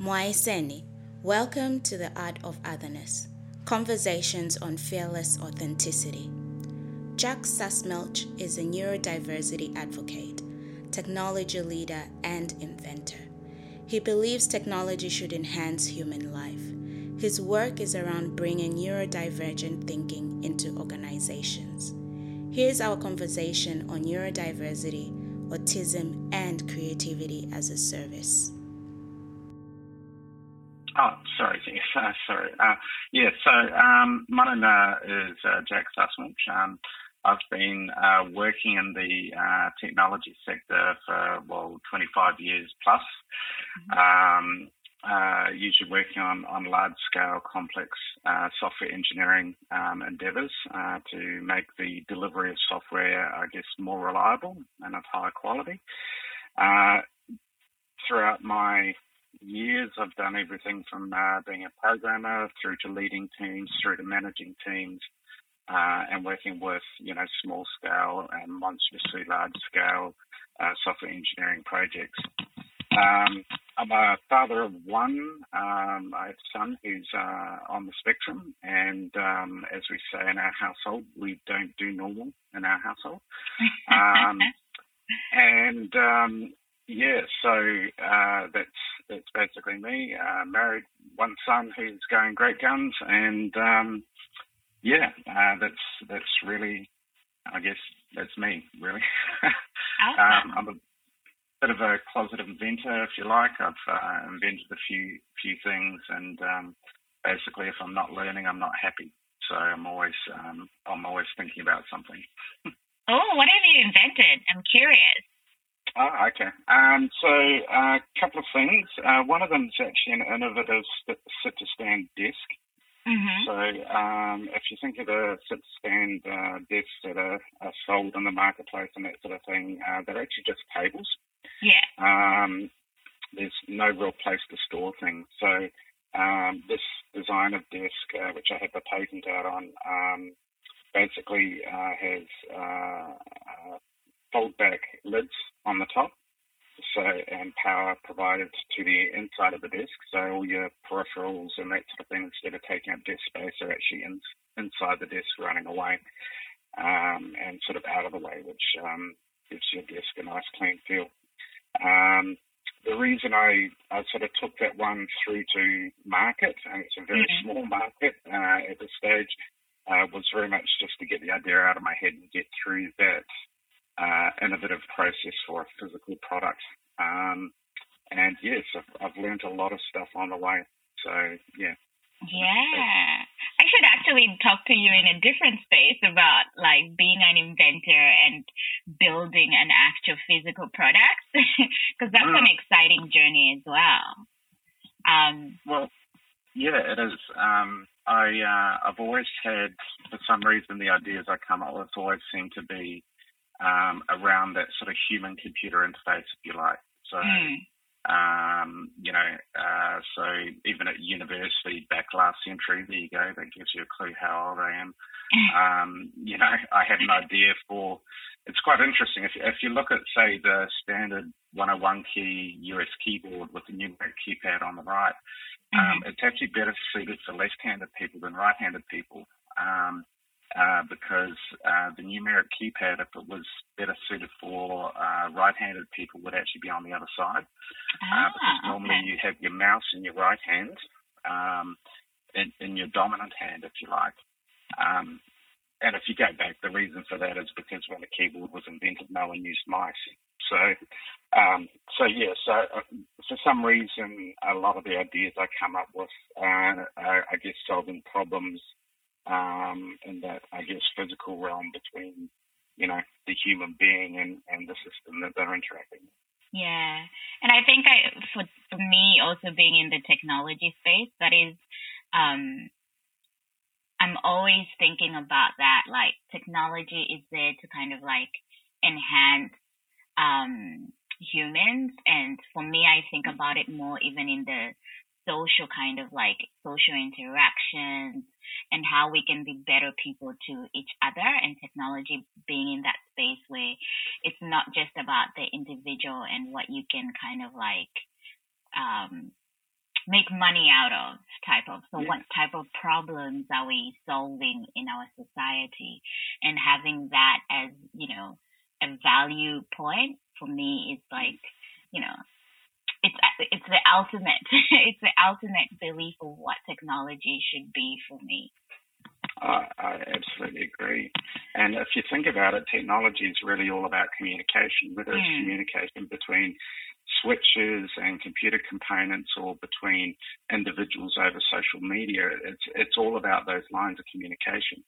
Moaiseni, welcome to the Art of Otherness Conversations on Fearless Authenticity. Jack Sussmilch is a neurodiversity advocate, technology leader, and inventor. He believes technology should enhance human life. His work is around bringing neurodivergent thinking into organizations. Here's our conversation on neurodiversity, autism, and creativity as a service. Oh, sorry, yes, uh, sorry. Uh, yeah, so um, my name uh, is uh, Jack Sussmilch. Um, I've been uh, working in the uh, technology sector for, well, 25 years plus. Mm-hmm. Um, usually working on, on large scale complex software engineering um, endeavors to make the delivery of software, I guess, more reliable and of higher quality. Throughout my years, I've done everything from uh, being a programmer through to leading teams, through to managing teams, uh, and working with you know small scale and monstrously large scale software engineering projects. Um, I'm a father of one. Um, I have a son who's uh, on the spectrum, and um, as we say in our household, we don't do normal in our household. Um, and um, yeah, so uh, that's that's basically me. Uh, married, one son who's going great guns, and um, yeah, uh, that's that's really, I guess that's me really. Um, I'm a bit of a closet inventor, if you like. I've uh, invented a few few things, and um, basically, if I'm not learning, I'm not happy. So I'm always um, I'm always thinking about something. oh, what have you invented? I'm curious. Oh, okay. Um, so a uh, couple of things. Uh, one of them is actually an innovative sit-to-stand desk. Mm-hmm. So um, if you think of the sit-to-stand uh, desks that are, are, sold in the marketplace and that sort of thing, uh, they're actually just tables. Yeah. Um, there's no real place to store things. So um, this design of desk, uh, which I have the patent out on, um, basically uh, has uh, uh, fold back lids on the top. So and power provided to the inside of the desk. So all your peripherals and that sort of thing, instead of taking up desk space, are actually in, inside the desk, running away um, and sort of out of the way, which um, gives your desk a nice clean feel. Um, the reason I, I sort of took that one through to market, and it's a very mm-hmm. small market uh, at this stage, uh, was very much just to get the idea out of my head and get through that uh, innovative process for a physical product. Um, and yes, I've, I've learned a lot of stuff on the way. So yeah, yeah. I should actually talk to you in a different space about like being an inventor and building an actual physical product because that's mm. an exciting journey as well. Um, well, yeah, it is. Um, I uh, I've always had, for some reason, the ideas I come up with always seem to be um, around that sort of human computer interface, if you like. So. Mm um, you know, uh, so even at university back last century, there you go, that gives you a clue how old I am. Um, you know, I had an idea for, it's quite interesting. If, if you look at, say, the standard 101 key US keyboard with the numeric keypad on the right, um, mm-hmm. it's actually better suited for left-handed people than right-handed people. Uh, because uh, the numeric keypad, if it was better suited for uh, right-handed people, would actually be on the other side. Uh, ah, because normally okay. you have your mouse in your right hand, um, in, in, your dominant hand, if you like. Um, and if you go back, the reason for that is because when the keyboard was invented, no one used mice. So, um, so yeah. So uh, for some reason, a lot of the ideas I come up with, uh, are, I guess, solving problems um, in that, I guess, physical realm between, you know, the human being and, and the system that they're interacting with. Yeah. And I think I, for, for me, also being in the technology space, that is, um, I'm always thinking about that. Like, technology is there to kind of like enhance um, humans. And for me, I think about it more even in the social kind of like social interactions and how we can be better people to each other and technology being in that space where it's not just about the individual and what you can kind of like um, make money out of type of. So yeah. what type of problems are we solving in our society? And having that as, you know, a value point for me is like, you know, it's it's the ultimate it's the ultimate belief of what technology should be for me. I, I absolutely agree. And if you think about it, technology is really all about communication, whether it's mm. communication between switches and computer components or between individuals over social media. It's it's all about those lines of communication.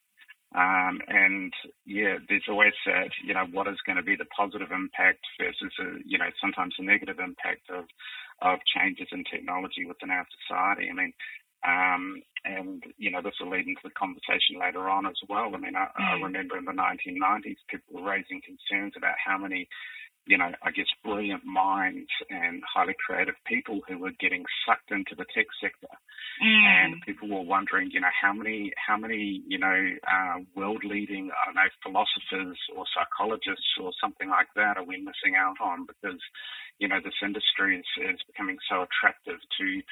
Um, and yeah, there's always that, you know, what is going to be the positive impact versus, a, you know, sometimes the negative impact of, of changes in technology within our society. I mean, um, and, you know, this will lead into the conversation later on as well. I mean, I, I mm. remember in the 1990s, people were raising concerns about how many you know, I guess brilliant minds and highly creative people who were getting sucked into the tech sector. Mm. And people were wondering, you know, how many, how many, you know, uh, world leading, I don't know, philosophers or psychologists or something like that are we missing out on because, you know, this industry is, is becoming so attractive to,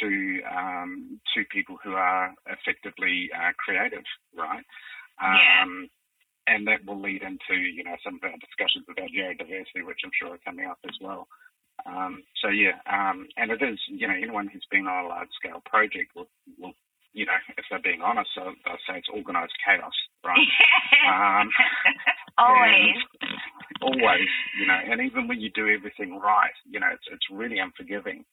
to, um, to people who are effectively uh, creative, right? Yeah. And that will lead into you know some of our discussions about neurodiversity, which I'm sure are coming up as well. Um, so yeah, um, and it is you know anyone who's been on a large scale project will, will you know if they're being honest, they'll, they'll say it's organised chaos, right? um, always, always, you know, and even when you do everything right, you know, it's it's really unforgiving,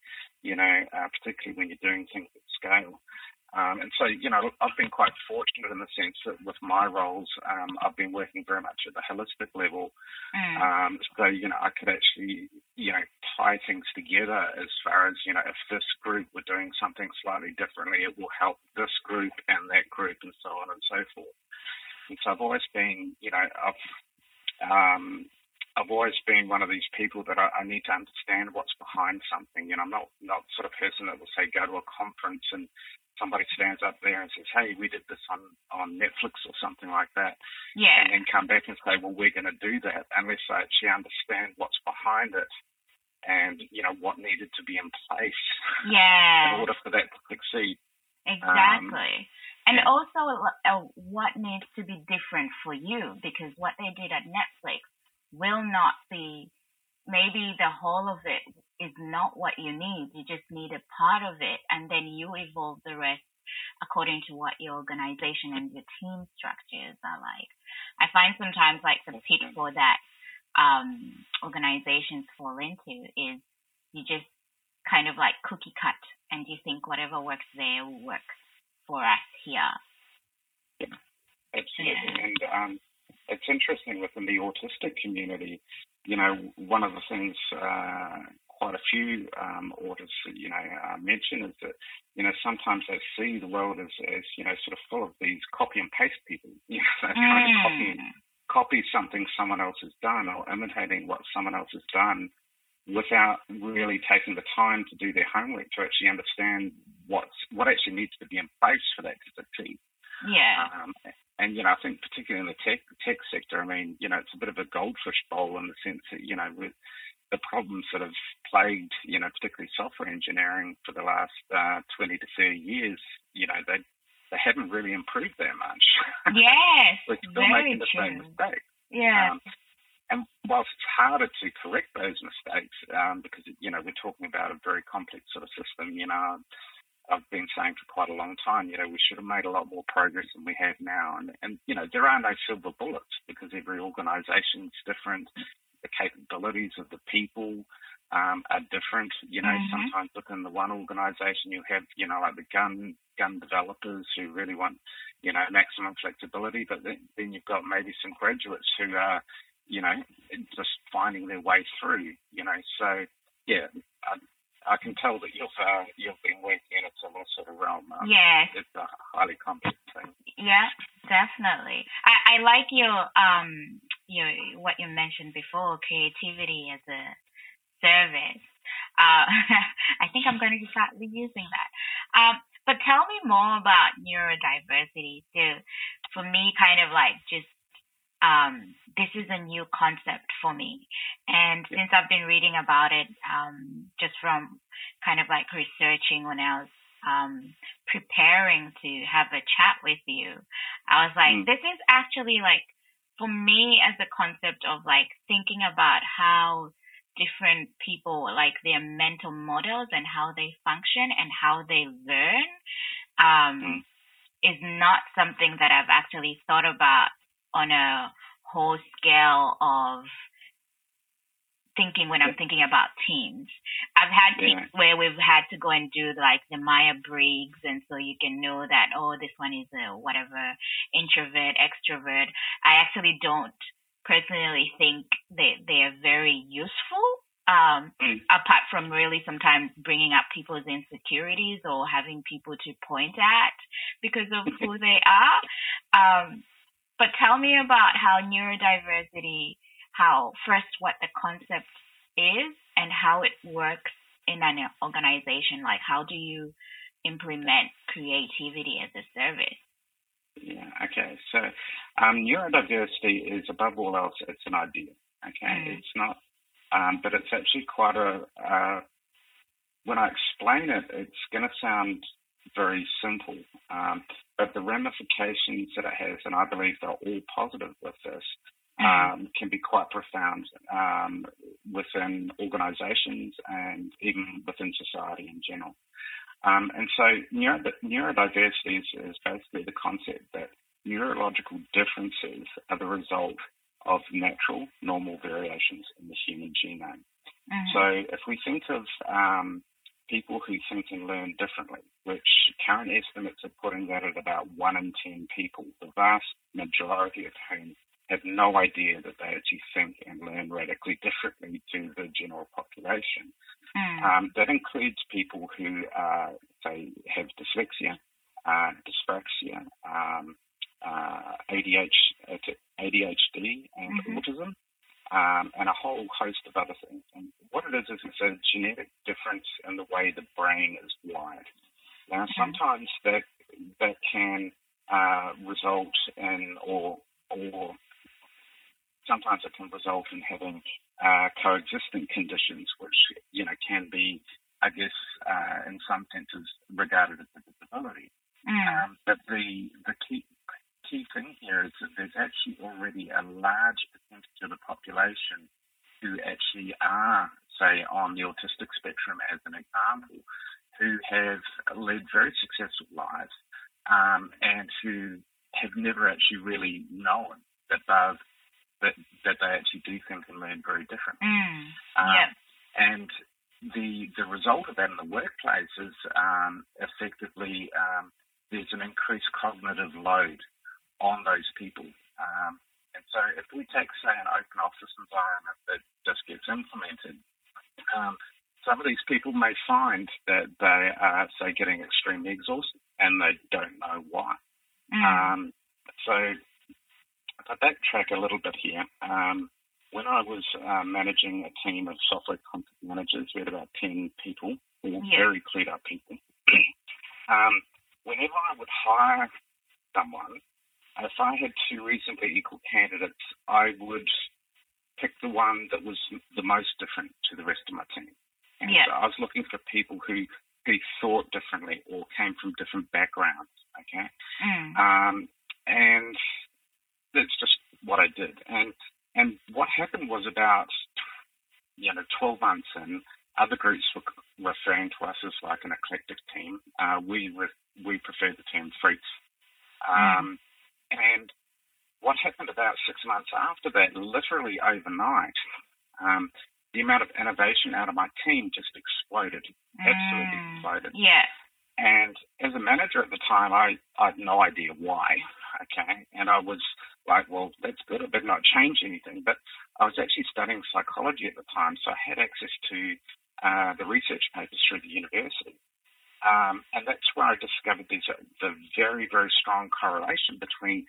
you know, uh, particularly when you're doing things at scale. Um, and so, you know, I've been quite fortunate in the sense that with my roles, um, I've been working very much at the holistic level. Mm. Um, so, you know, I could actually, you know, tie things together as far as, you know, if this group were doing something slightly differently, it will help this group and that group and so on and so forth. And so I've always been, you know, I've, um, I've always been one of these people that I, I, need to understand what's behind something. You know, I'm not not the sort of person that will say go to a conference and somebody stands up there and says, "Hey, we did this on on Netflix or something like that," yeah, and then come back and say, "Well, we're going to do that," unless they actually understand what's behind it and you know what needed to be in place, yeah, in order for that to succeed. Exactly. Um, and yeah. also, uh, what needs to be different for you because what they did at Netflix will not be maybe the whole of it is not what you need. You just need a part of it, and then you evolve the rest according to what your organization and your team structures are like. I find sometimes like the pitfall that um, organizations fall into is you just kind of like cookie cut and you think whatever works there will work for us here. Absolutely. Yeah. And um, it's interesting within the autistic community, you know, one of the things uh, quite a few um, autists, you know, uh, mention is that, you know, sometimes they see the world as, as, you know, sort of full of these copy and paste people, you know, trying to copy, mm. copy something someone else has done or imitating what someone else has done without really taking the time to do their homework to actually understand what's, what actually needs to be in place for that to succeed. Yeah. Um, and you know, I think particularly in the tech tech sector, I mean, you know, it's a bit of a goldfish bowl in the sense that you know, with the problems that have plagued, you know, particularly software engineering for the last uh, 20 to 30 years, you know, they they haven't really improved that much. Yes, We're still making the true. same mistakes. Yeah. Um, and whilst it's harder to correct those mistakes, um, because you know we're talking about a very complex sort of system, you know, I've been saying for quite a long time, you know, we should have made a lot more progress than we have now. And, and you know, there are no silver bullets because every organisation is different. The capabilities of the people um, are different. You know, mm-hmm. sometimes within the one organisation, you have, you know, like the gun gun developers who really want, you know, maximum flexibility. But then, then you've got maybe some graduates who are, you know, just finding their way through. You know, so yeah, I, I can tell that you've uh, you've been working in a similar sort of realm. Um, yes, it's a highly complex thing. Yeah, definitely. I, I like your um your what you mentioned before, creativity as a service. Uh, I think I'm going to start reusing that. Um, but tell me more about neurodiversity too. For me, kind of like just um, this is a new concept for me. And since I've been reading about it, um, just from kind of like researching when I was um, preparing to have a chat with you, I was like, mm. this is actually like for me as a concept of like thinking about how different people like their mental models and how they function and how they learn um, mm. is not something that I've actually thought about on a whole scale of thinking when I'm thinking about teams. I've had teams yeah. where we've had to go and do like the Myers-Briggs, and so you can know that oh, this one is a whatever introvert, extrovert. I actually don't personally think they they are very useful. Um, mm. apart from really sometimes bringing up people's insecurities or having people to point at because of who they are. Um, but tell me about how neurodiversity how first what the concept is and how it works in an organization. Like how do you implement creativity as a service? Yeah, okay. So um, neurodiversity is above all else, it's an idea. Okay, mm it's not, um, but it's actually quite a. Uh, when I explain it, it's going to sound very simple, um, but the ramifications that it has, and I believe they're all positive with this, um, can be quite profound um, within organisations and even within society in general. Um, and so neuro- neurodiversity is, is, basically the concept that neurological differences are the result of natural, normal variations in the human genome. Mm-hmm. So if we think of um, people who think and learn differently, which current estimates are putting that at about one in 10 people, the vast majority of whom have no idea that they actually think and learn radically differently to the general population. Mm. Um, that includes people who, uh, say, have dyslexia, uh, dyspraxia, um, uh, ADHD, ADHD and mm-hmm. autism, um, and a whole host of other things. And what it is is it's a genetic difference in the way the brain is wired. Now, sometimes that that can uh, result in or or sometimes it can result in having uh, coexisting conditions, which you know can be, I guess, uh, in some senses regarded as a disability. Mm. Um, but the the key key thing here is that there's actually already a large percentage of the population who actually are, say, on the autistic spectrum, as an example, who have led very successful lives um, and who have never actually really known that they've that, that they actually do think and learn very differently. Mm, um, yeah. And the the result of that in the workplace is um, effectively um, there's an increased cognitive load on those people. Um, and so if we take, say, an open office environment that just gets implemented, um, some of these people may find that they are, say, getting extremely exhausted and they don't know why. Mm. Um, so I backtrack a little bit here. Um, when I was uh, managing a team of software content managers, we had about 10 people, all yeah. very clued up people. um, whenever I would hire someone, if I had two reasonably equal candidates, I would pick the one that was the most different to the rest of my team. And yeah. so I was looking for people who who thought differently or came from different backgrounds. Okay, mm. um, and that's just what I did. And and what happened was about you know 12 months in, other groups were referring to us as like an eclectic team. Uh, we re- we prefer the term freaks. Um, mm. And what happened about six months after that, literally overnight, um, the amount of innovation out of my team just exploded, absolutely mm. exploded. Yeah. And as a manager at the time, I, I had no idea why. Okay. And I was like, well, that's good. It did not change anything. But I was actually studying psychology at the time, so I had access to uh, the research papers through the university. Um, and that's where I discovered these, the very, very strong correlation between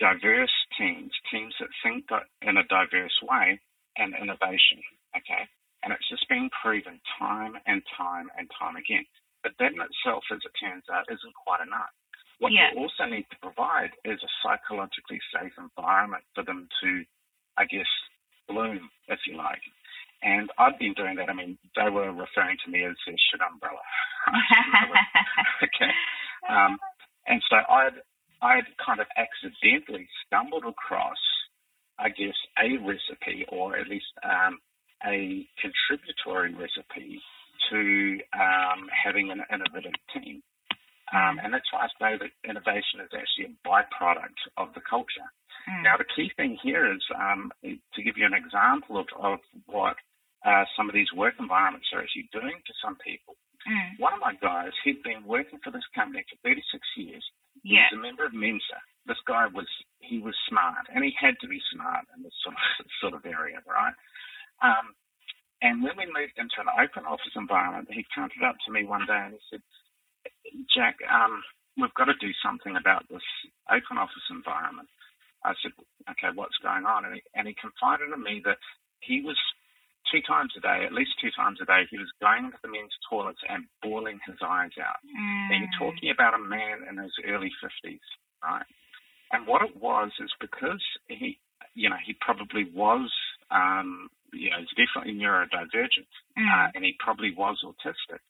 diverse teams, teams that think in a diverse way, and innovation. Okay. And it's just been proven time and time and time again. But that in itself, as it turns out, isn't quite enough. What yeah. you also need to provide is a psychologically safe environment for them to, I guess, bloom, if you like. and I've been doing that. I mean, they were referring to me as a shit umbrella. okay. Um, and so I'd, I'd kind of accidentally stumbled across, I guess, a recipe or at least um, a contributory recipe to um, having an innovative team. Um, and that's why I say that innovation is actually a byproduct of the culture. Mm. Now, the key thing here is um, to give you an example of, of what uh, some of these work environments are actually doing to some people. Mm. One of my guys, he'd been working for this company for 36 years. Yeah. He was a member of Mensa. This guy was he was smart, and he had to be smart in this sort of sort of area, right? Um, and when we moved into an open office environment, he counted up to me one day and he said, Jack, um, we've got to do something about this open office environment. I said, okay, what's going on? And he, and he confided in me that he was two times a day, at least two times a day, he was going to the men's toilets and bawling his eyes out. Mm. And you're talking about a man in his early 50s, right? And what it was is because he, you know, he probably was, um, you know, he's definitely neurodivergent, mm. uh, and he probably was autistic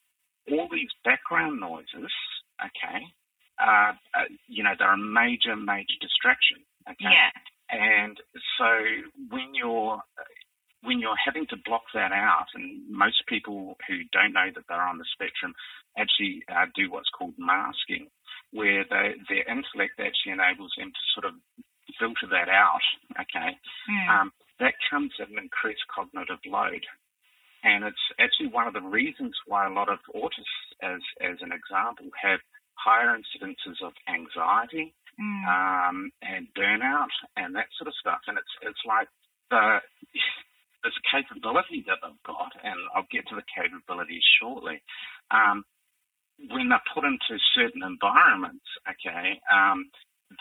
all these background noises, okay, uh, uh, you know, they're a major, major distraction. Okay. Yeah. And so when you're when you're having to block that out, and most people who don't know that they're on the spectrum actually uh, do what's called masking, where they, their intellect actually enables them to sort of filter that out. Okay. Mm. Um, that comes at an increased cognitive load. And it's actually one of the reasons why a lot of autists, as, as an example, have higher incidences of anxiety mm. um, and burnout and that sort of stuff. And it's it's like the this capability that they've got, and I'll get to the capabilities shortly. Um, when they're put into certain environments, okay, um,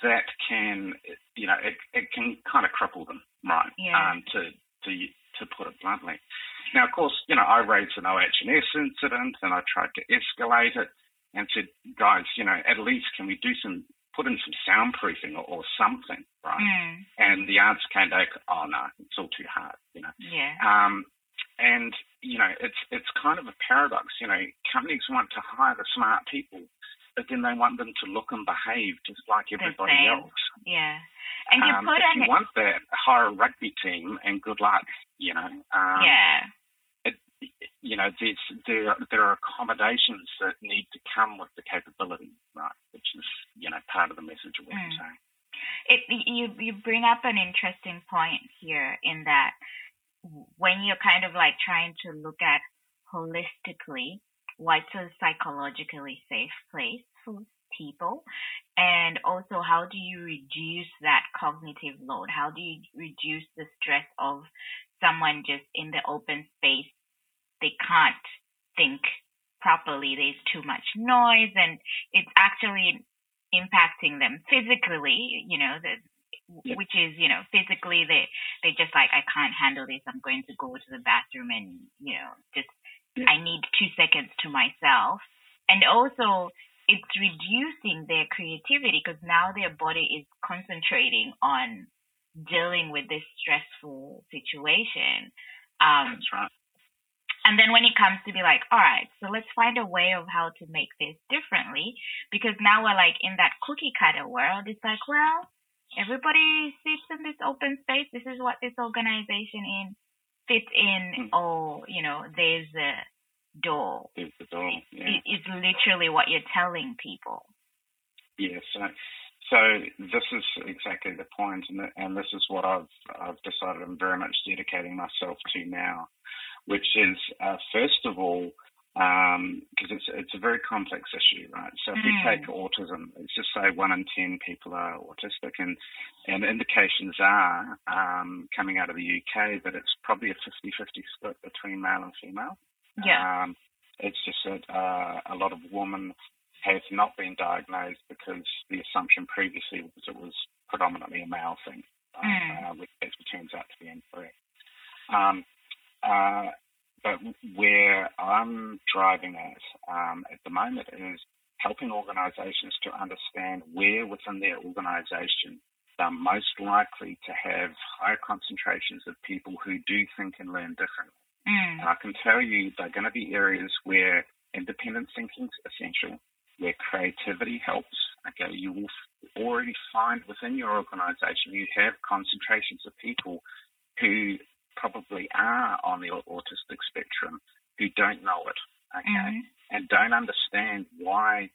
that can, you know, it, it can kind of cripple them, right? Yeah. Um, to to to put it bluntly. Now, of course, you know, I raised an OH&S incident and I tried to escalate it and said, guys, you know, at least can we do some, put in some soundproofing or, or something, right? Mm. And the answer came back, oh no, it's all too hard, you know. Yeah. Um, and you know, it's it's kind of a paradox. You know, companies want to hire the smart people, but then they want them to look and behave just like everybody else. Yeah. And you um, put if you want that, hire a rugby team and good luck. You know. Um, yeah. You know, there's, there there are accommodations that need to come with the capability, right? Which is you know part of the message of what mm. Saying. It you you bring up an interesting point here in that when you're kind of like trying to look at holistically what's a psychologically safe place for people and also how do you reduce that cognitive load how do you reduce the stress of someone just in the open space they can't think properly there's too much noise and it's actually impacting them physically you know the, yeah. which is you know physically they they just like i can't handle this i'm going to go to the bathroom and you know just yeah. i need two seconds to myself and also it's reducing their creativity because now their body is concentrating on dealing with this stressful situation. Um, That's right. And then when it comes to be like, all right, so let's find a way of how to make this differently, because now we're like in that cookie cutter world. It's like, well, everybody sits in this open space. This is what this organization in fits in. Mm. Oh, you know, there's a door. Is the door. Yeah. It's literally what you're telling people. Yes. So, so this is exactly the point, and, and this is what I've I've decided I'm very much dedicating myself to now, which is uh, first of all because um, it's it's a very complex issue, right? So if mm. we take autism, let's just say one in ten people are autistic, and and indications are um, coming out of the UK that it's probably a 50-50 split between male and female. Yeah. Um, it's just that uh, a lot of women have not been diagnosed because the assumption previously was it was predominantly a male thing, uh, mm. uh, which actually turns out to be incorrect. Uh, but where I'm driving at um, at the moment is helping organisations to understand where within their organisation they're most likely to have higher concentrations of people who do think and learn differently. Mm. And I can tell you they're going to be areas where independent thinking is essential, where creativity helps. Okay, you will already find within your organization you have concentrations of people who probably are on the autistic spectrum who don't know it, okay, mm-hmm. and don't understand why,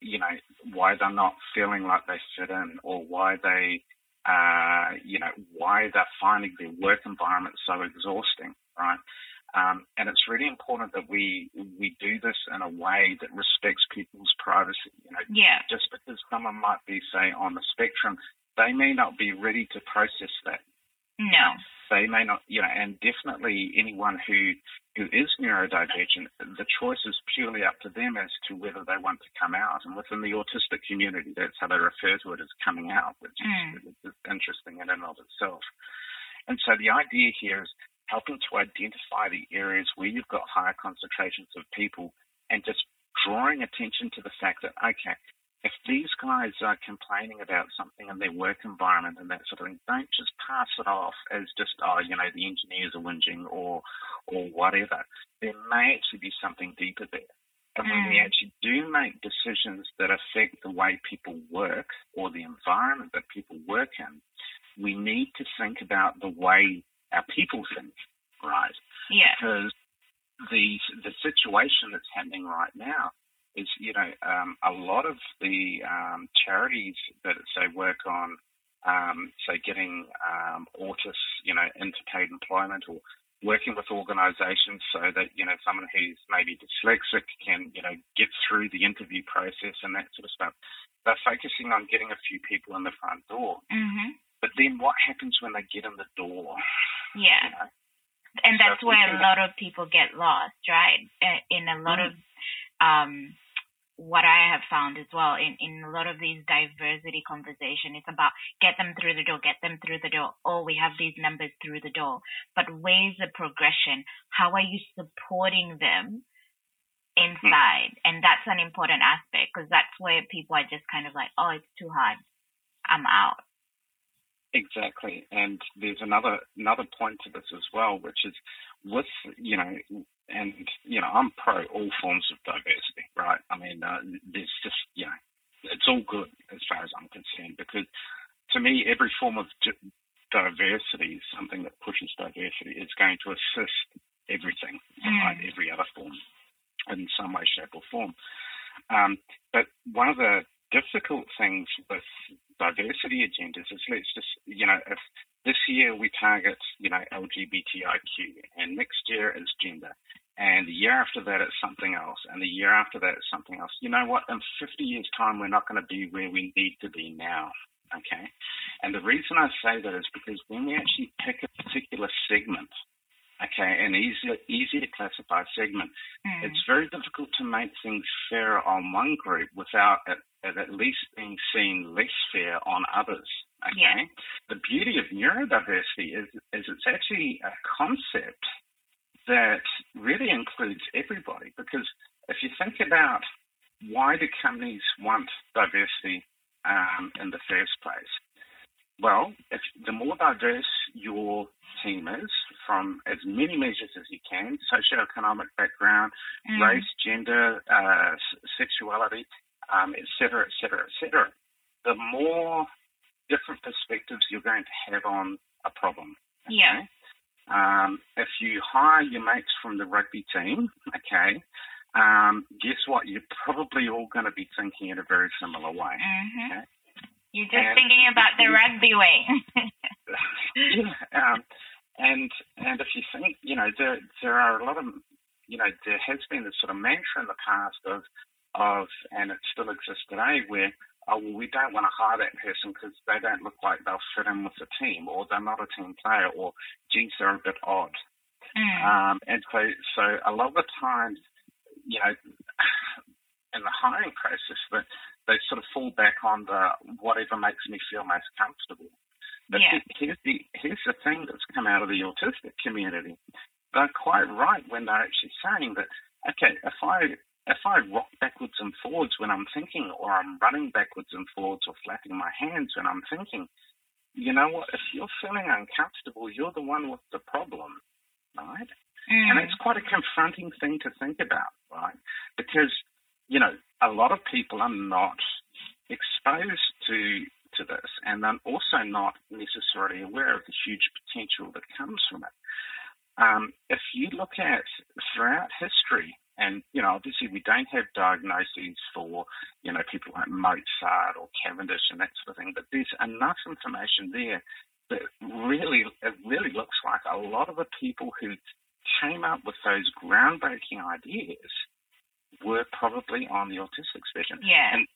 you know, why they're not feeling like they fit in or why they, uh, you know, why they're finding their work environment so exhausting, right? Um, and it's really important that we we do this in a way that respects people's privacy. You know, yeah. just because someone might be, say, on the spectrum, they may not be ready to process that. No. They may not, you know, and definitely anyone who who is neurodivergent, the choice is purely up to them as to whether they want to come out. And within the autistic community, that's how they refer to it as coming out, which mm. is, is interesting in and of itself. And so the idea here is helping to identify the areas where you've got higher concentrations of people and just drawing attention to the fact that, okay, if these guys are complaining about something in their work environment and that sort of thing, don't just pass it off as just, oh, you know, the engineers are whinging or, or whatever. There may actually be something deeper there. And when we mm. actually do make decisions that affect the way people work or the environment that people work in, we need to think about the way our people think, right? Yeah. Because the the situation that's happening right now is, you know, um, a lot of the um, charities that say work on, um, say, getting um, autists, you know, into paid employment or working with organisations so that you know someone who's maybe dyslexic can, you know, get through the interview process and that sort of stuff. They're focusing on getting a few people in the front door. Mm-hmm. But then what happens when they get in the door? Yeah. You know? And that's so where a lot of people get lost, right? In a lot mm. of um, what I have found as well in, in a lot of these diversity conversation, it's about get them through the door, get them through the door. Oh, we have these numbers through the door. But where's the progression? How are you supporting them inside? And that's an important aspect because that's where people are just kind of like, oh, it's too hard. I'm out. Exactly, and there's another another point to this as well, which is with you know, and you know, I'm pro all forms of diversity, right? I mean, uh, there's just you know, it's all good as far as I'm concerned because to me, every form of diversity is something that pushes diversity. It's going to assist everything, mm. right? Every other form in some way, shape, or form. Um, but one of the difficult things with diversity agendas is let's just, you know, if this year we target, you know, LGBTIQ and next year is gender and the year after that it's something else and the year after that it's something else. You know what? In 50 years time, we're not going to be where we need to be now. Okay. And the reason I say that is because when we actually pick a particular segment, okay, an easy, easy to classify segment, mm. it's very difficult to make things fair on one group without it at least being seen less fair on others. Okay. Yeah. The beauty of neurodiversity is, is it's actually a concept companies want diversity um, in the first place? Well, if the more diverse your team is, from as many measures as you can, socioeconomic background, mm. race, gender, uh, sexuality, um, et cetera, et cetera, et cetera, the more different perspectives you're going to have on a problem. Okay? Yeah. Um, if you hire your mates from the rugby team, okay, um, guess what? You're probably all going to be thinking in a very similar way. Mm-hmm. Okay? You're just and, thinking about the rugby way. yeah. Um, and and if you think, you know, there there are a lot of, you know, there has been this sort of mantra in the past of of, and it still exists today, where oh, well, we don't want to hire that person because they don't look like they'll fit in with the team, or they're not a team player, or geez, they're a bit odd. Mm. Um, and so, so a lot of the times, you know, in the hiring process, that they sort of fall back on the whatever makes me feel most comfortable. But yeah. here's the here's the thing that's come out of the autistic community. They're quite right when they're actually saying that okay, if I if I rock backwards and forwards when I'm thinking, or I'm running backwards and forwards, or flapping my hands when I'm thinking, you know what? If you're feeling uncomfortable, you're the one with the problem, right? Mm. And it's quite a confronting thing to think about, right? Because, you know, a lot of people are not exposed to to this and they're also not necessarily aware of the huge potential that comes from it. Um, if you look at throughout history, and you know, obviously we don't have diagnoses for you know people like Mozart or Cavendish and that sort of thing, but there's enough information there that really it really looks like a lot of the people who came up with those groundbreaking ideas were probably on the autistic spectrum. Yeah. And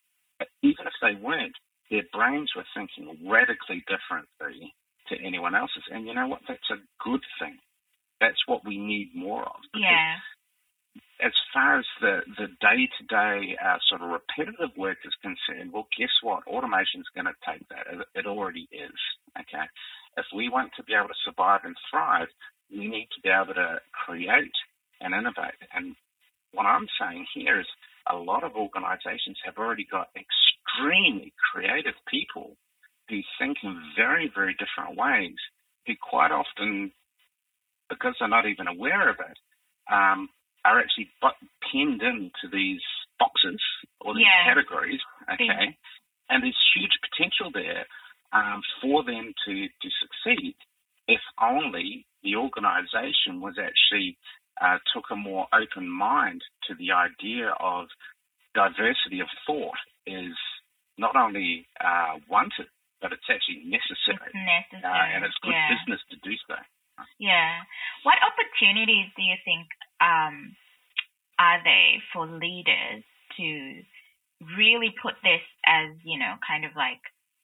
even if they weren't, their brains were thinking radically differently to anyone else's. And you know what? That's a good thing. That's what we need more of. Yeah. As far as the, the day-to-day uh, sort of repetitive work is concerned, well, guess what? Automation is going to take that. It already is. Okay. If we want to be able to survive and thrive, we need to be able to create and innovate. And what I'm saying here is a lot of organizations have already got extremely creative people who think in very, very different ways, who quite often, because they're not even aware of it, um, are actually pinned into these boxes or these yeah. categories, okay? And there's huge potential there um, for them to, to succeed if only the organization was actually uh, took a more open mind to the idea of diversity of thought is not only uh, wanted, but it's actually necessary. It's necessary. Uh, and it's good yeah. business to do so. Yeah. What opportunities do you think um, are there for leaders to really put this as, you know, kind of like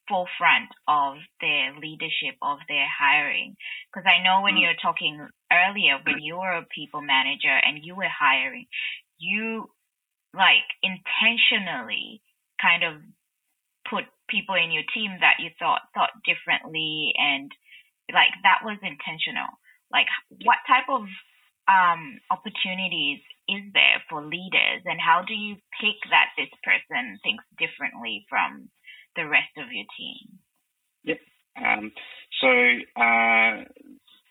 forefront of their leadership, of their hiring. Because I know when mm. you're talking earlier, when you were a people manager and you were hiring, you like intentionally kind of put people in your team that you thought thought differently and like that was intentional. Like what type of um, opportunities is there for leaders and how do you pick that this person thinks differently from the rest of your team? Yep. Um, so uh,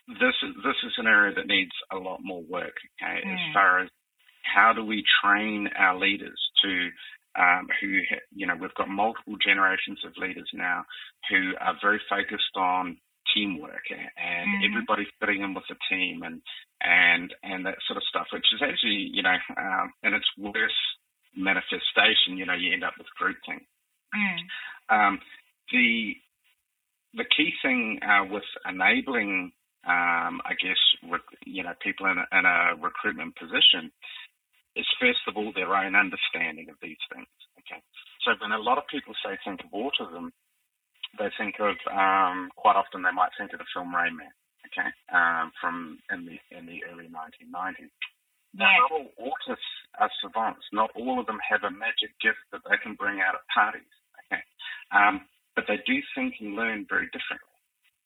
this is this is an area that needs a lot more work. Okay, mm. as far as how do we train our leaders to um, who you know we've got multiple generations of leaders now who are very focused on teamwork and mm-hmm. everybody fitting in with the team and and and that sort of stuff, which is actually you know um, in its worst manifestation, you know, you end up with groupthink. Mm. Um, the the key thing uh, with enabling, um, I guess, rec- you know, people in a, in a, recruitment position is first of all their own understanding of these things. Okay, so when a lot of people say think of autism, they think of um, quite often they might think of the film Rain Man. Okay, um, from in the in the early 1990s. Now, not all autists are savants. Not all of them have a magic gift that they can bring out at parties. Um, but they do think and learn very differently.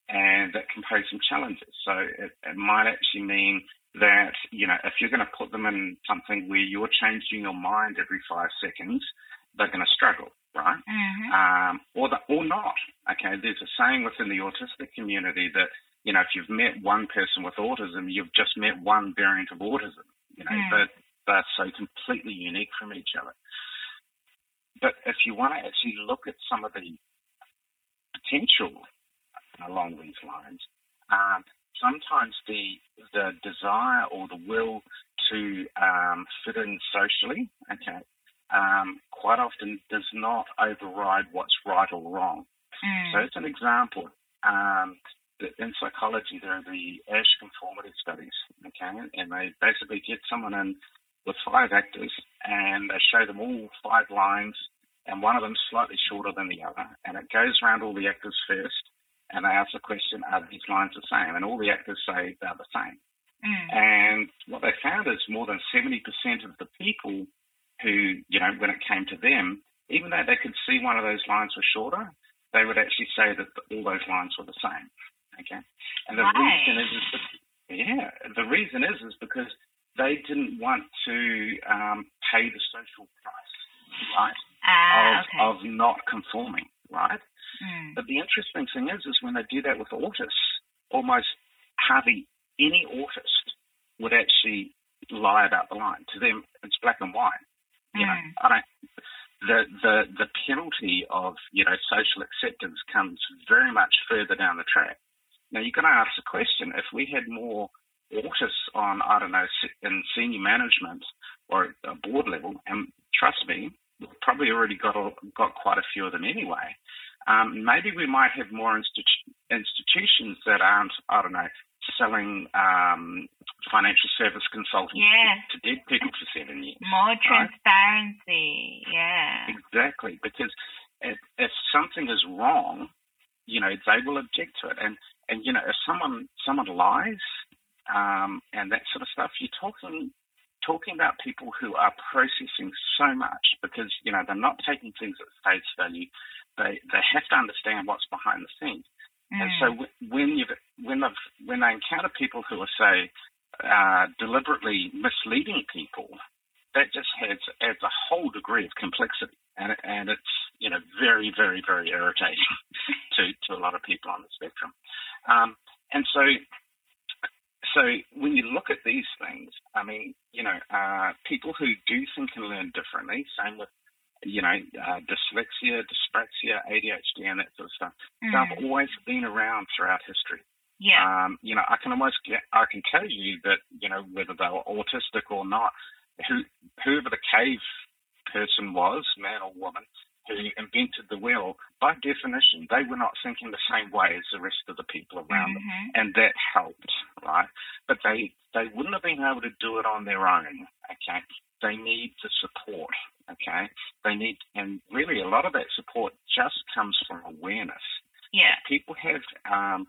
And that can pose some challenges. So it, it might actually mean that, you know, if you're going to put them in something where you're changing your mind every five seconds, they're going to struggle, right? Mm-hmm. Um, or, the, or not. Okay, there's a saying within the autistic community that, you know, if you've met one person with autism, you've just met one variant of autism. You know, mm. but they're so completely unique from each other. But if you want to actually look at some of the potential along these lines, um, sometimes the the desire or the will to um, fit in socially, okay, um, quite often does not override what's right or wrong. Mm. So, as an example, um, in psychology, there are the Asch conformity studies, okay, and they basically get someone in with five actors, and they show them all five lines, and one of them's slightly shorter than the other, and it goes around all the actors first, and they ask the question, are these lines the same? And all the actors say they're the same. Mm. And what they found is more than 70% of the people who, you know, when it came to them, even though they could see one of those lines was shorter, they would actually say that all those lines were the same. Okay. And the right. reason is, is yeah, the reason is, is because they didn't want to um, pay the social price, right, uh, of, okay. of not conforming, right? Mm. But the interesting thing is, is when they do that with autists, almost hardly any autist would actually lie about the line. To them, it's black and white. You know, Mm. I don't. The the the penalty of you know social acceptance comes very much further down the track. Now you've got to ask the question: if we had more autists on, I don't know, in senior management or at a board level, and trust me, we've probably already got a, got quite a few of them anyway. Um, maybe we might have more institu- institutions that aren't, I don't know, selling um, financial service consulting Yes. to dead people for seven years. More transparency. Yeah. Exactly, because if, if something is wrong, you know they will object to it, and and you know if someone someone lies um, and that sort of stuff, you're talking talking about people who are processing so much because you know they're not taking things at face value. They they have to understand what's behind the scenes. And so Mm. when you when they when they encounter people who are say uh, deliberately misleading people, that just adds adds a whole degree of complexity, and and it's you know very very very irritating to to a lot of people on the spectrum. Um, and so so when you look at these things, I mean you know uh, people who do think and learn differently, same with you know uh, dyslexia, dyspraxia, ADHD, and that sort of stuff. Mm. They've always been around throughout history. Yeah. Um, you know, I can almost get, I can tell you that, you know, whether they were autistic or not, who, whoever the cave person was, man or woman, who invented the wheel, by definition, they were not thinking the same way as the rest of the people around them. Mhm. And that helped, right? But they, they wouldn't have been able to do it on their own, okay? They need the support, okay? They need, and really a lot of that support just comes from awareness Yeah. people have, um,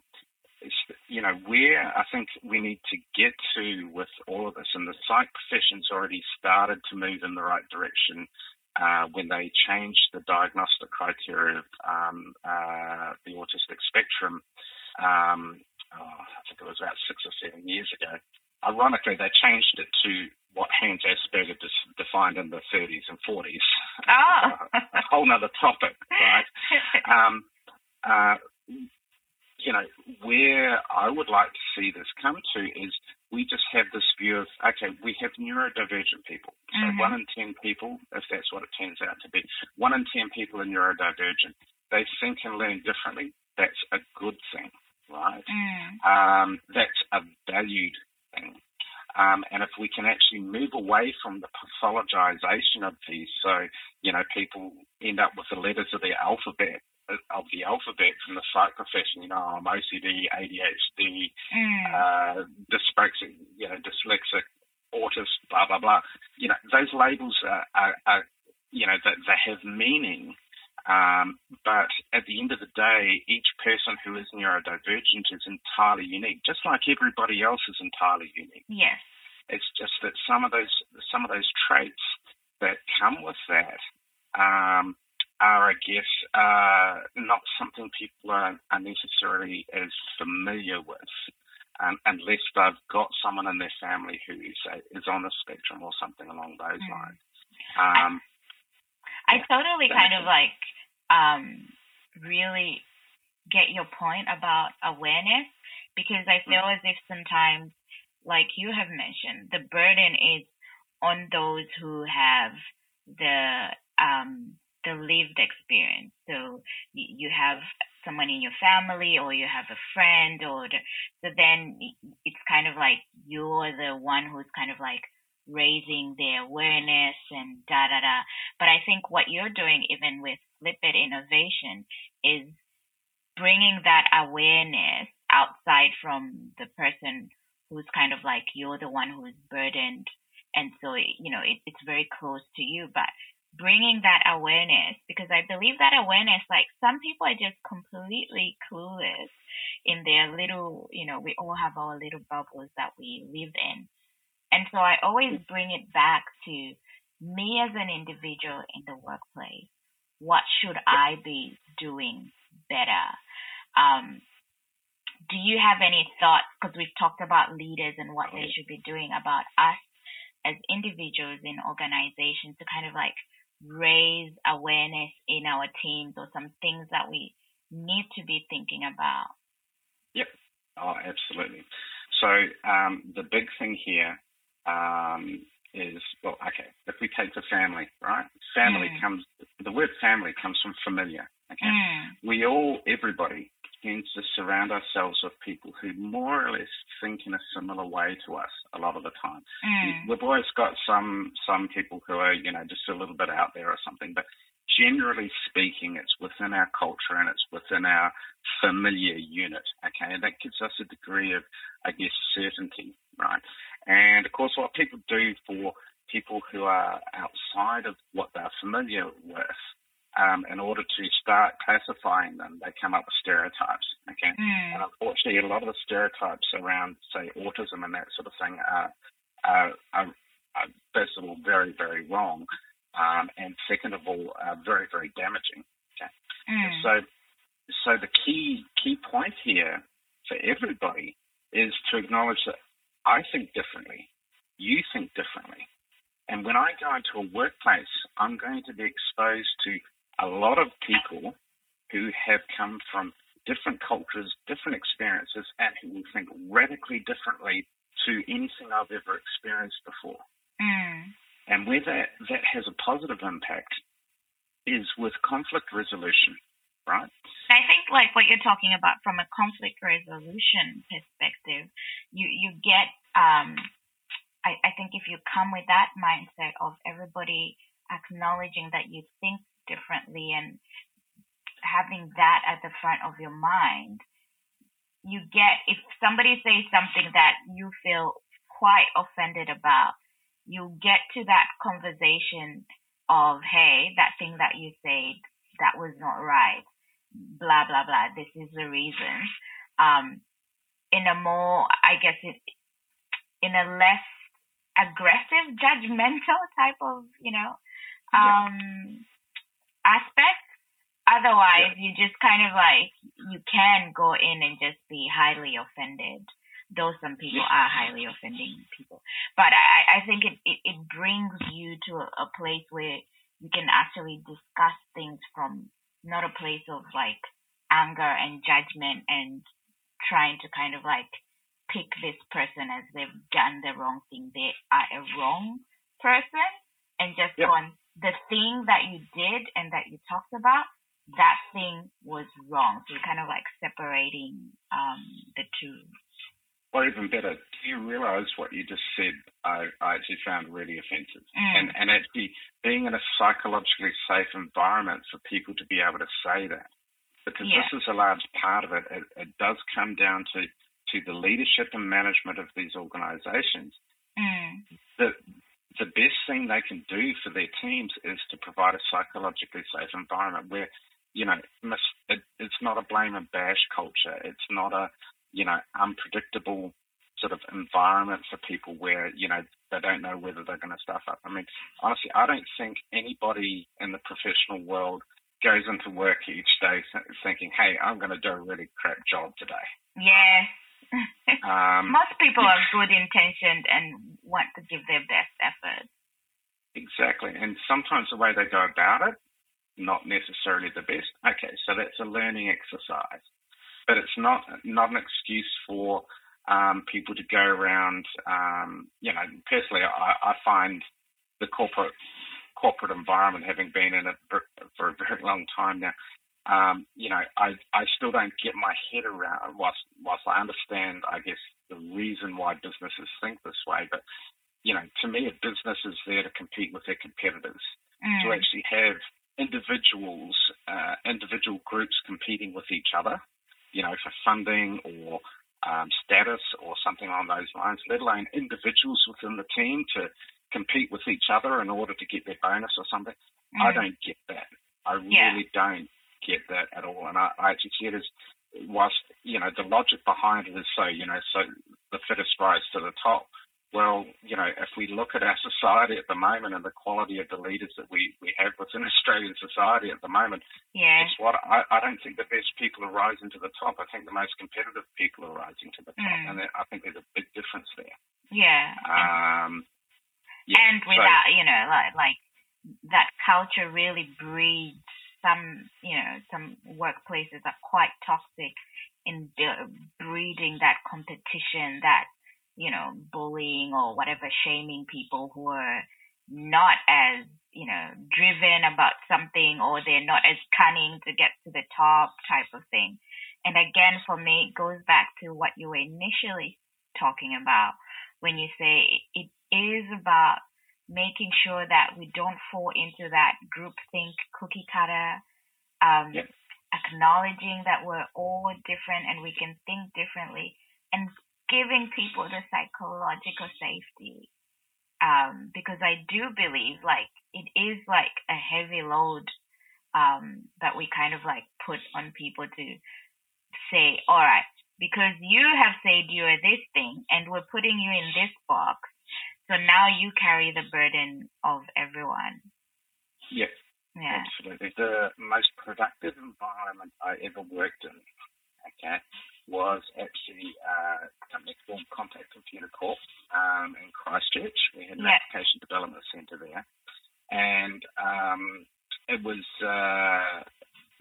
it's- you know, where I think we need to get to with all of this, and the psych profession's already started to move in the right direction uh, when they changed the diagnostic criteria of um, uh, the autistic spectrum. Um, oh, I think it was about six or seven years ago. Ironically, they changed it to what Hans Asperger dis- defined in the 30s and 40s. Oh. a whole nother topic, right? um, uh, you know, where I would like to see this come to is we just have this view of, okay, we have neurodivergent people. So Mhm. one in 10 people, if that's what it turns out to be, one in 10 people are neurodivergent. They think and learn differently. That's a good thing, right? Mm. um, that's a valued thing. Um, and if we can actually move away from the pathologization of these, so you know, people end up with the letters of the alphabet of the alphabet from the psych profession. You know, I'm OCD, ADHD, Mm. uh, dyspraxic, you know, dyslexic, autist, blah blah blah. You know, those labels are, are, are you know, that they have meaning. Um, but at the end of the day, each person who is neurodivergent is entirely unique, just like everybody else is entirely unique. Yes. It's just that some of those some of those traits that come with that um, are, I guess, uh, not something people are, are necessarily as familiar with, um, unless they've got someone in their family who is, is on the spectrum or something along those Mm. lines. Um, I Yeah, totally kind of like um really get your point about awareness because I feel as if sometimes like you have mentioned the burden is on those who have the um the lived experience so you have someone in your family or you have a friend or the, so then it's kind of like you're the one who's kind of like raising their awareness and da da da but I think what you're doing, even with Lipid Innovation, is bringing that awareness outside from the person who's kind of like you're the one who's burdened. And so, you know, it, it's very close to you, but bringing that awareness, because I believe that awareness, like some people are just completely clueless in their little, you know, we all have our little bubbles that we live in. And so I always bring it back to me as an individual in the workplace, what should I be doing better? Um, do you have any thoughts? Because we've talked about leaders and what they should be doing about us as individuals in organizations to kind of like raise awareness in our teams or some things that we need to be thinking about. Yep. Oh, absolutely. So um, the big thing here um, is well, okay. If we take the family, right? Family mm. comes. The word family comes from familiar. Okay, mm. we all, everybody, tends to surround ourselves with people who more or less think in a similar way to us a lot of the time. Mm. We've always got some some people who are, you know, just a little bit out there or something, but generally speaking, it's within our culture and it's within our familiar unit. Okay, and that gives us a degree of, I guess, certainty, right? And of course, what people do for people who are outside of what they're familiar with um, in order to start classifying them, they come up with stereotypes. Okay, mm. and unfortunately, a lot of the stereotypes around, say, autism and that sort of thing are, are, are, are first of all very, very wrong, um, and second of all, are very, very damaging. Okay, mm. so so the key key point here for everybody is to acknowledge that I think differently, you think differently. And when I go into a workplace, I'm going to be exposed to a lot of people who have come from different cultures, different experiences, and who will think radically differently to anything I've ever experienced before. Mm. And where that, that has a positive impact is with conflict resolution, right? I think like what you're talking about from a conflict resolution perspective, you, you get um, I, I think if you come with that mindset of everybody acknowledging that you think differently and having that at the front of your mind, you get, if somebody says something that you feel quite offended about, you get to that conversation of, hey, that thing that you said, that was not right, blah, blah, blah, this is the reason. Um, in a more, I guess, it, in a less aggressive, judgmental type of, you know, um, yeah. Otherwise, yeah. you just kind of like you can go in and just be highly offended. Though some people are highly offending people, but I, I think it, it, it brings you to a, a place where you can actually discuss things from not a place of like anger and judgment and trying to kind of like pick this person as they've done the wrong thing. They are a wrong person and just yep. and the thing that you did and that you talked about, that thing was wrong. So you're kind of like separating um, the two. Or even better, do you realize what you just said? I, I actually found really offensive. Mm. And, and actually being in a psychologically safe environment for people to be able to say that. Because yeah. this is a large part of it. it. It does come down to, to the leadership and management of these organizations. Mm. The, the best thing they can do for their teams is to provide a psychologically safe environment where, you know, it, it's not a blame and bash culture. It's not a, you know, unpredictable sort of environment for people where, you know, they don't know whether they're going to stuff up. I mean, honestly, I don't think anybody in the professional world goes into work each day thinking, hey, I'm going to do a really crap job today. Yes um, Most people are good intentioned and want to give their best effort. Exactly. And sometimes the way they go about it, not necessarily the best. Okay, so that's a learning exercise. But it's not not an excuse for um, people to go around. Um, you know, personally, I, I find the corporate corporate environment, having been in it for a very long time now, um, you know, I, I still don't get my head around, whilst, whilst I understand, I guess, the reason why businesses think this way, but, you know, to me, a business is there to compete with their competitors, mm. to actually have individuals, uh, individual groups competing with each other, you know, for funding or um, status or something along those lines, let alone individuals within the team to compete with each other in order to get their bonus or something. Mm. I don't get that. I really yeah. don't get that at all. And I, I actually see it as whilst you know the logic behind it is so you know so the fittest rise to the top. Well, you know, if we look at our society at the moment and the quality of the leaders that we, we have within Australian society at the moment, yeah. it's what I, I don't think the best people are rising to the top. I think the most competitive people are rising to the top, mm. and I think there's a big difference there. Yeah. Um, yeah. And without, so, you know, like like that culture really breeds some, you know, some workplaces are quite toxic in breeding that competition, that you know, bullying or whatever, shaming people who are not as, you know, driven about something or they're not as cunning to get to the top type of thing. And again, for me, it goes back to what you were initially talking about when you say it is about making sure that we don't fall into that groupthink cookie cutter, um, yep. acknowledging that we're all different and we can think differently, and giving people the psychological safety um, because I do believe like it is like a heavy load um, that we kind of like put on people to say, all right, because you have said you are this thing and we're putting you in this box, so now you carry the burden of everyone. Yes. Yeah. Absolutely. The most productive environment I ever worked in, okay, was actually uh, a company called Contact Computer Corp um, in Christchurch. We had an yeah. application development centre there, and um, it was uh,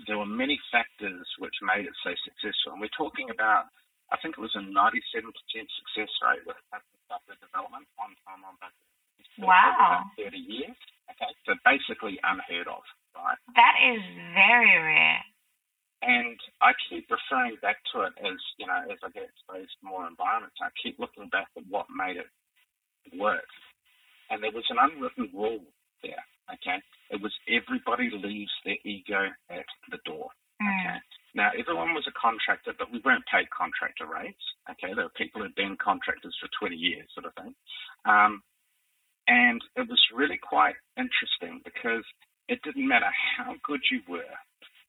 there were many factors which made it so successful. And we're talking about, I think it was a 97% success rate with software development on time on budget. Wow. 30 years. Okay, so basically unheard of, right? That is very rare. And I keep referring back to it as, you know, as I get exposed to more environments, I keep looking back at what made it work. And there was an unwritten rule there, okay? It was everybody leaves their ego at the door, mm. okay? Now, everyone was a contractor, but we weren't paid contractor rates, okay? There were people who'd been contractors for 20 years, sort of thing. Um, and it was really quite interesting because it didn't matter how good you were,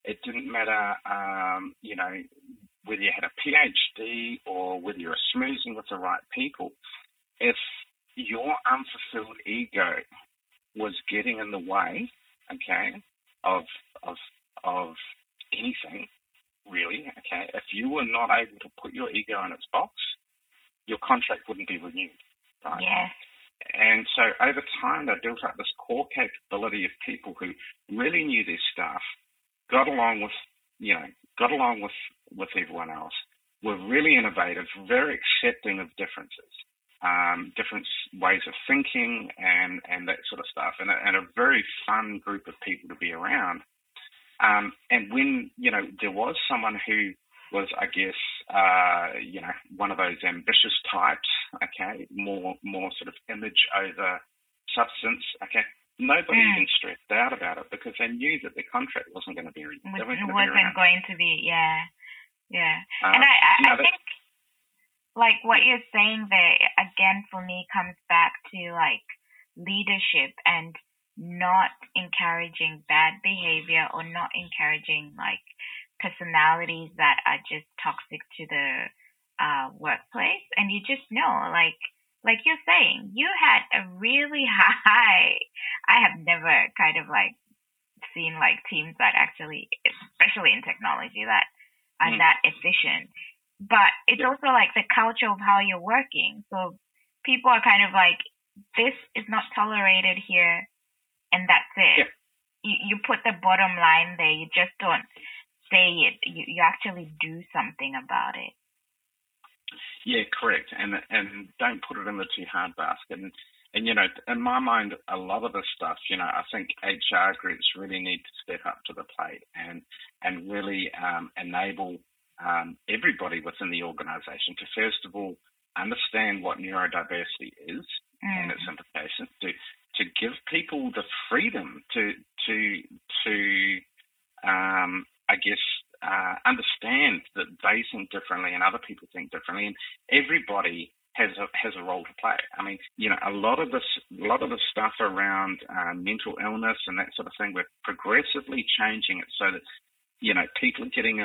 it didn't matter, um, you know, whether you had a PhD or whether you were smoozing with the right people. If your unfulfilled ego was getting in the way, okay, of of of anything, really, okay, if you were not able to put your ego in its box, your contract wouldn't be renewed. Right? Yes. And so over time, they built up this core capability of people who really knew their stuff, got along with, you know, got along with, with everyone else, were really innovative, very accepting of differences, um, different ways of thinking and, and that sort of stuff, and a, and a very fun group of people to be around. Um, and when, you know, there was someone who was, I guess, uh, you know, one of those ambitious types, okay, more, more sort of image over substance, okay, nobody mm. even stressed out about it because they knew that the contract wasn't going to be. It wasn't, wasn't going to be, yeah, yeah. Um, and I, I, I think, like what you're saying there, again, for me, comes back to like leadership and not encouraging bad behavior or not encouraging like personalities that are just toxic to the uh, workplace. And you just know, like like you're saying, you had a really high. I have never kind of like seen like teams that actually, especially in technology, that are mm. that efficient. But it's also like the culture of how you're working. So people are kind of like, this is not tolerated here, and that's it. Yeah. You you put the bottom line there. You just don't say it. You you actually do something about it. Yeah, correct. And and don't put it in the too hard basket. And and you know, in my mind, a lot of this stuff, you know, I think HR groups really need to step up to the plate and and really um, enable um, everybody within the organisation to first of all understand what neurodiversity is mm. and its implications. To to give people the freedom to to to um, I guess uh, understand that they think differently and other people think differently, and everybody has a has a role to play. I mean, you know, a lot of this, a lot of the stuff around uh, mental illness and that sort of thing, we're progressively changing it so that you know people are getting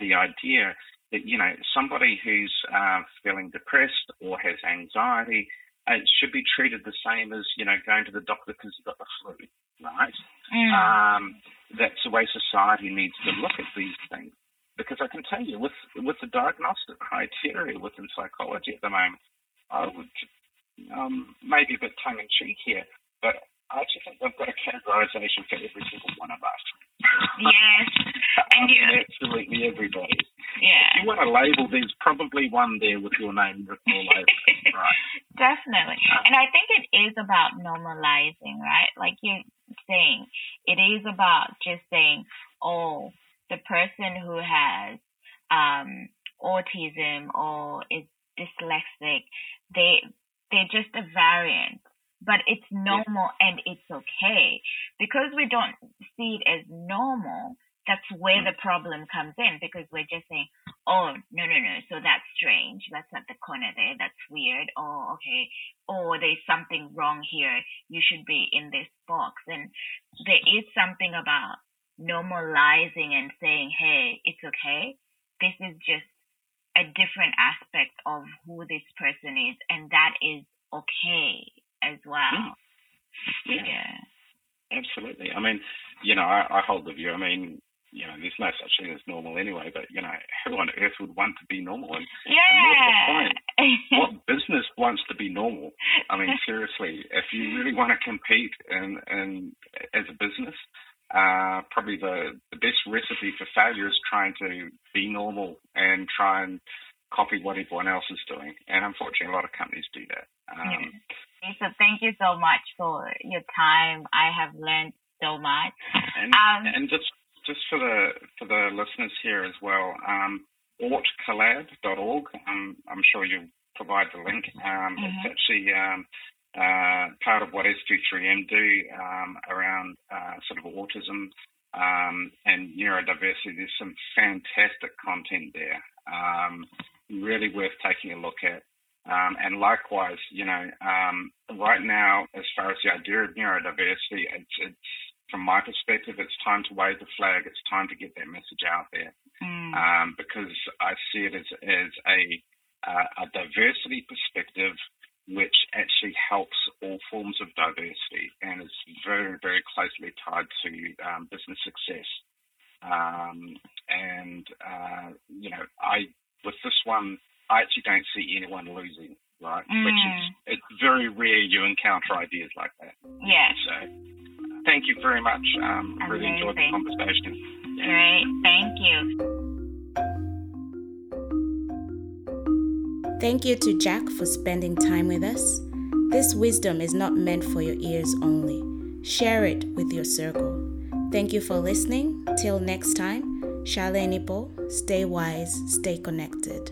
the idea that you know somebody who's uh, feeling depressed or has anxiety uh, should be treated the same as you know going to the doctor because you've got the flu, right? Mm. Um, that's the way society needs to look at these things. Because I can tell you, with with the diagnostic criteria within psychology at the moment, I would um, maybe a bit tongue in cheek here, but I actually think they've got a categorization for every single one of us. Yes, and you absolutely everybody. yeah. If you want to label, there's probably one there with your name written all over it. Right. Definitely. Uh, and I think it is about normalizing, right? Like you're saying, it is about just saying, oh, the person who has um, autism or is dyslexic, they they're just a variant but it's normal yeah. and it's okay because we don't see it as normal that's where the problem comes in because we're just saying oh no no no so that's strange that's at the corner there that's weird oh okay or oh, there's something wrong here you should be in this box and there is something about normalizing and saying hey it's okay this is just a different aspect of who this person is and that is okay as well. Mm-hmm. Yeah. yeah. Absolutely. I mean, you know, I, I hold the view. I mean, you know, there's no such thing as normal anyway, but, you know, who on earth would want to be normal? And, yeah. And what business wants to be normal? I mean, seriously, if you really want to compete and, and as a business, uh, probably the, the best recipe for failure is trying to be normal and try and copy what everyone else is doing. And unfortunately, a lot of companies do that. Um, yeah. So thank you so much for your time. I have learned so much. And, um, and just just for the for the listeners here as well, um, autcollab.org. Um, I'm sure you'll provide the link. Um, mm-hmm. It's actually um, uh, part of what S23M do um, around uh, sort of autism um, and neurodiversity. There's some fantastic content there. Um, really worth taking a look at. Um, and likewise, you know, um, right now, as far as the idea of neurodiversity, it's, it's, from my perspective, it's time to wave the flag. It's time to get that message out there mm. um, because I see it as, as a, uh, a diversity perspective which actually helps all forms of diversity and is very, very closely tied to um, business success. Um, and, uh, you know, I, with this one, I actually don't see anyone losing, right? Mm. Which is it's very rare you encounter ideas like that. Yeah. So thank you very much. Um, really enjoyed the conversation. Yeah. Great. Thank you. Thank you to Jack for spending time with us. This wisdom is not meant for your ears only. Share it with your circle. Thank you for listening. Till next time, Shale Nipo, stay wise, stay connected.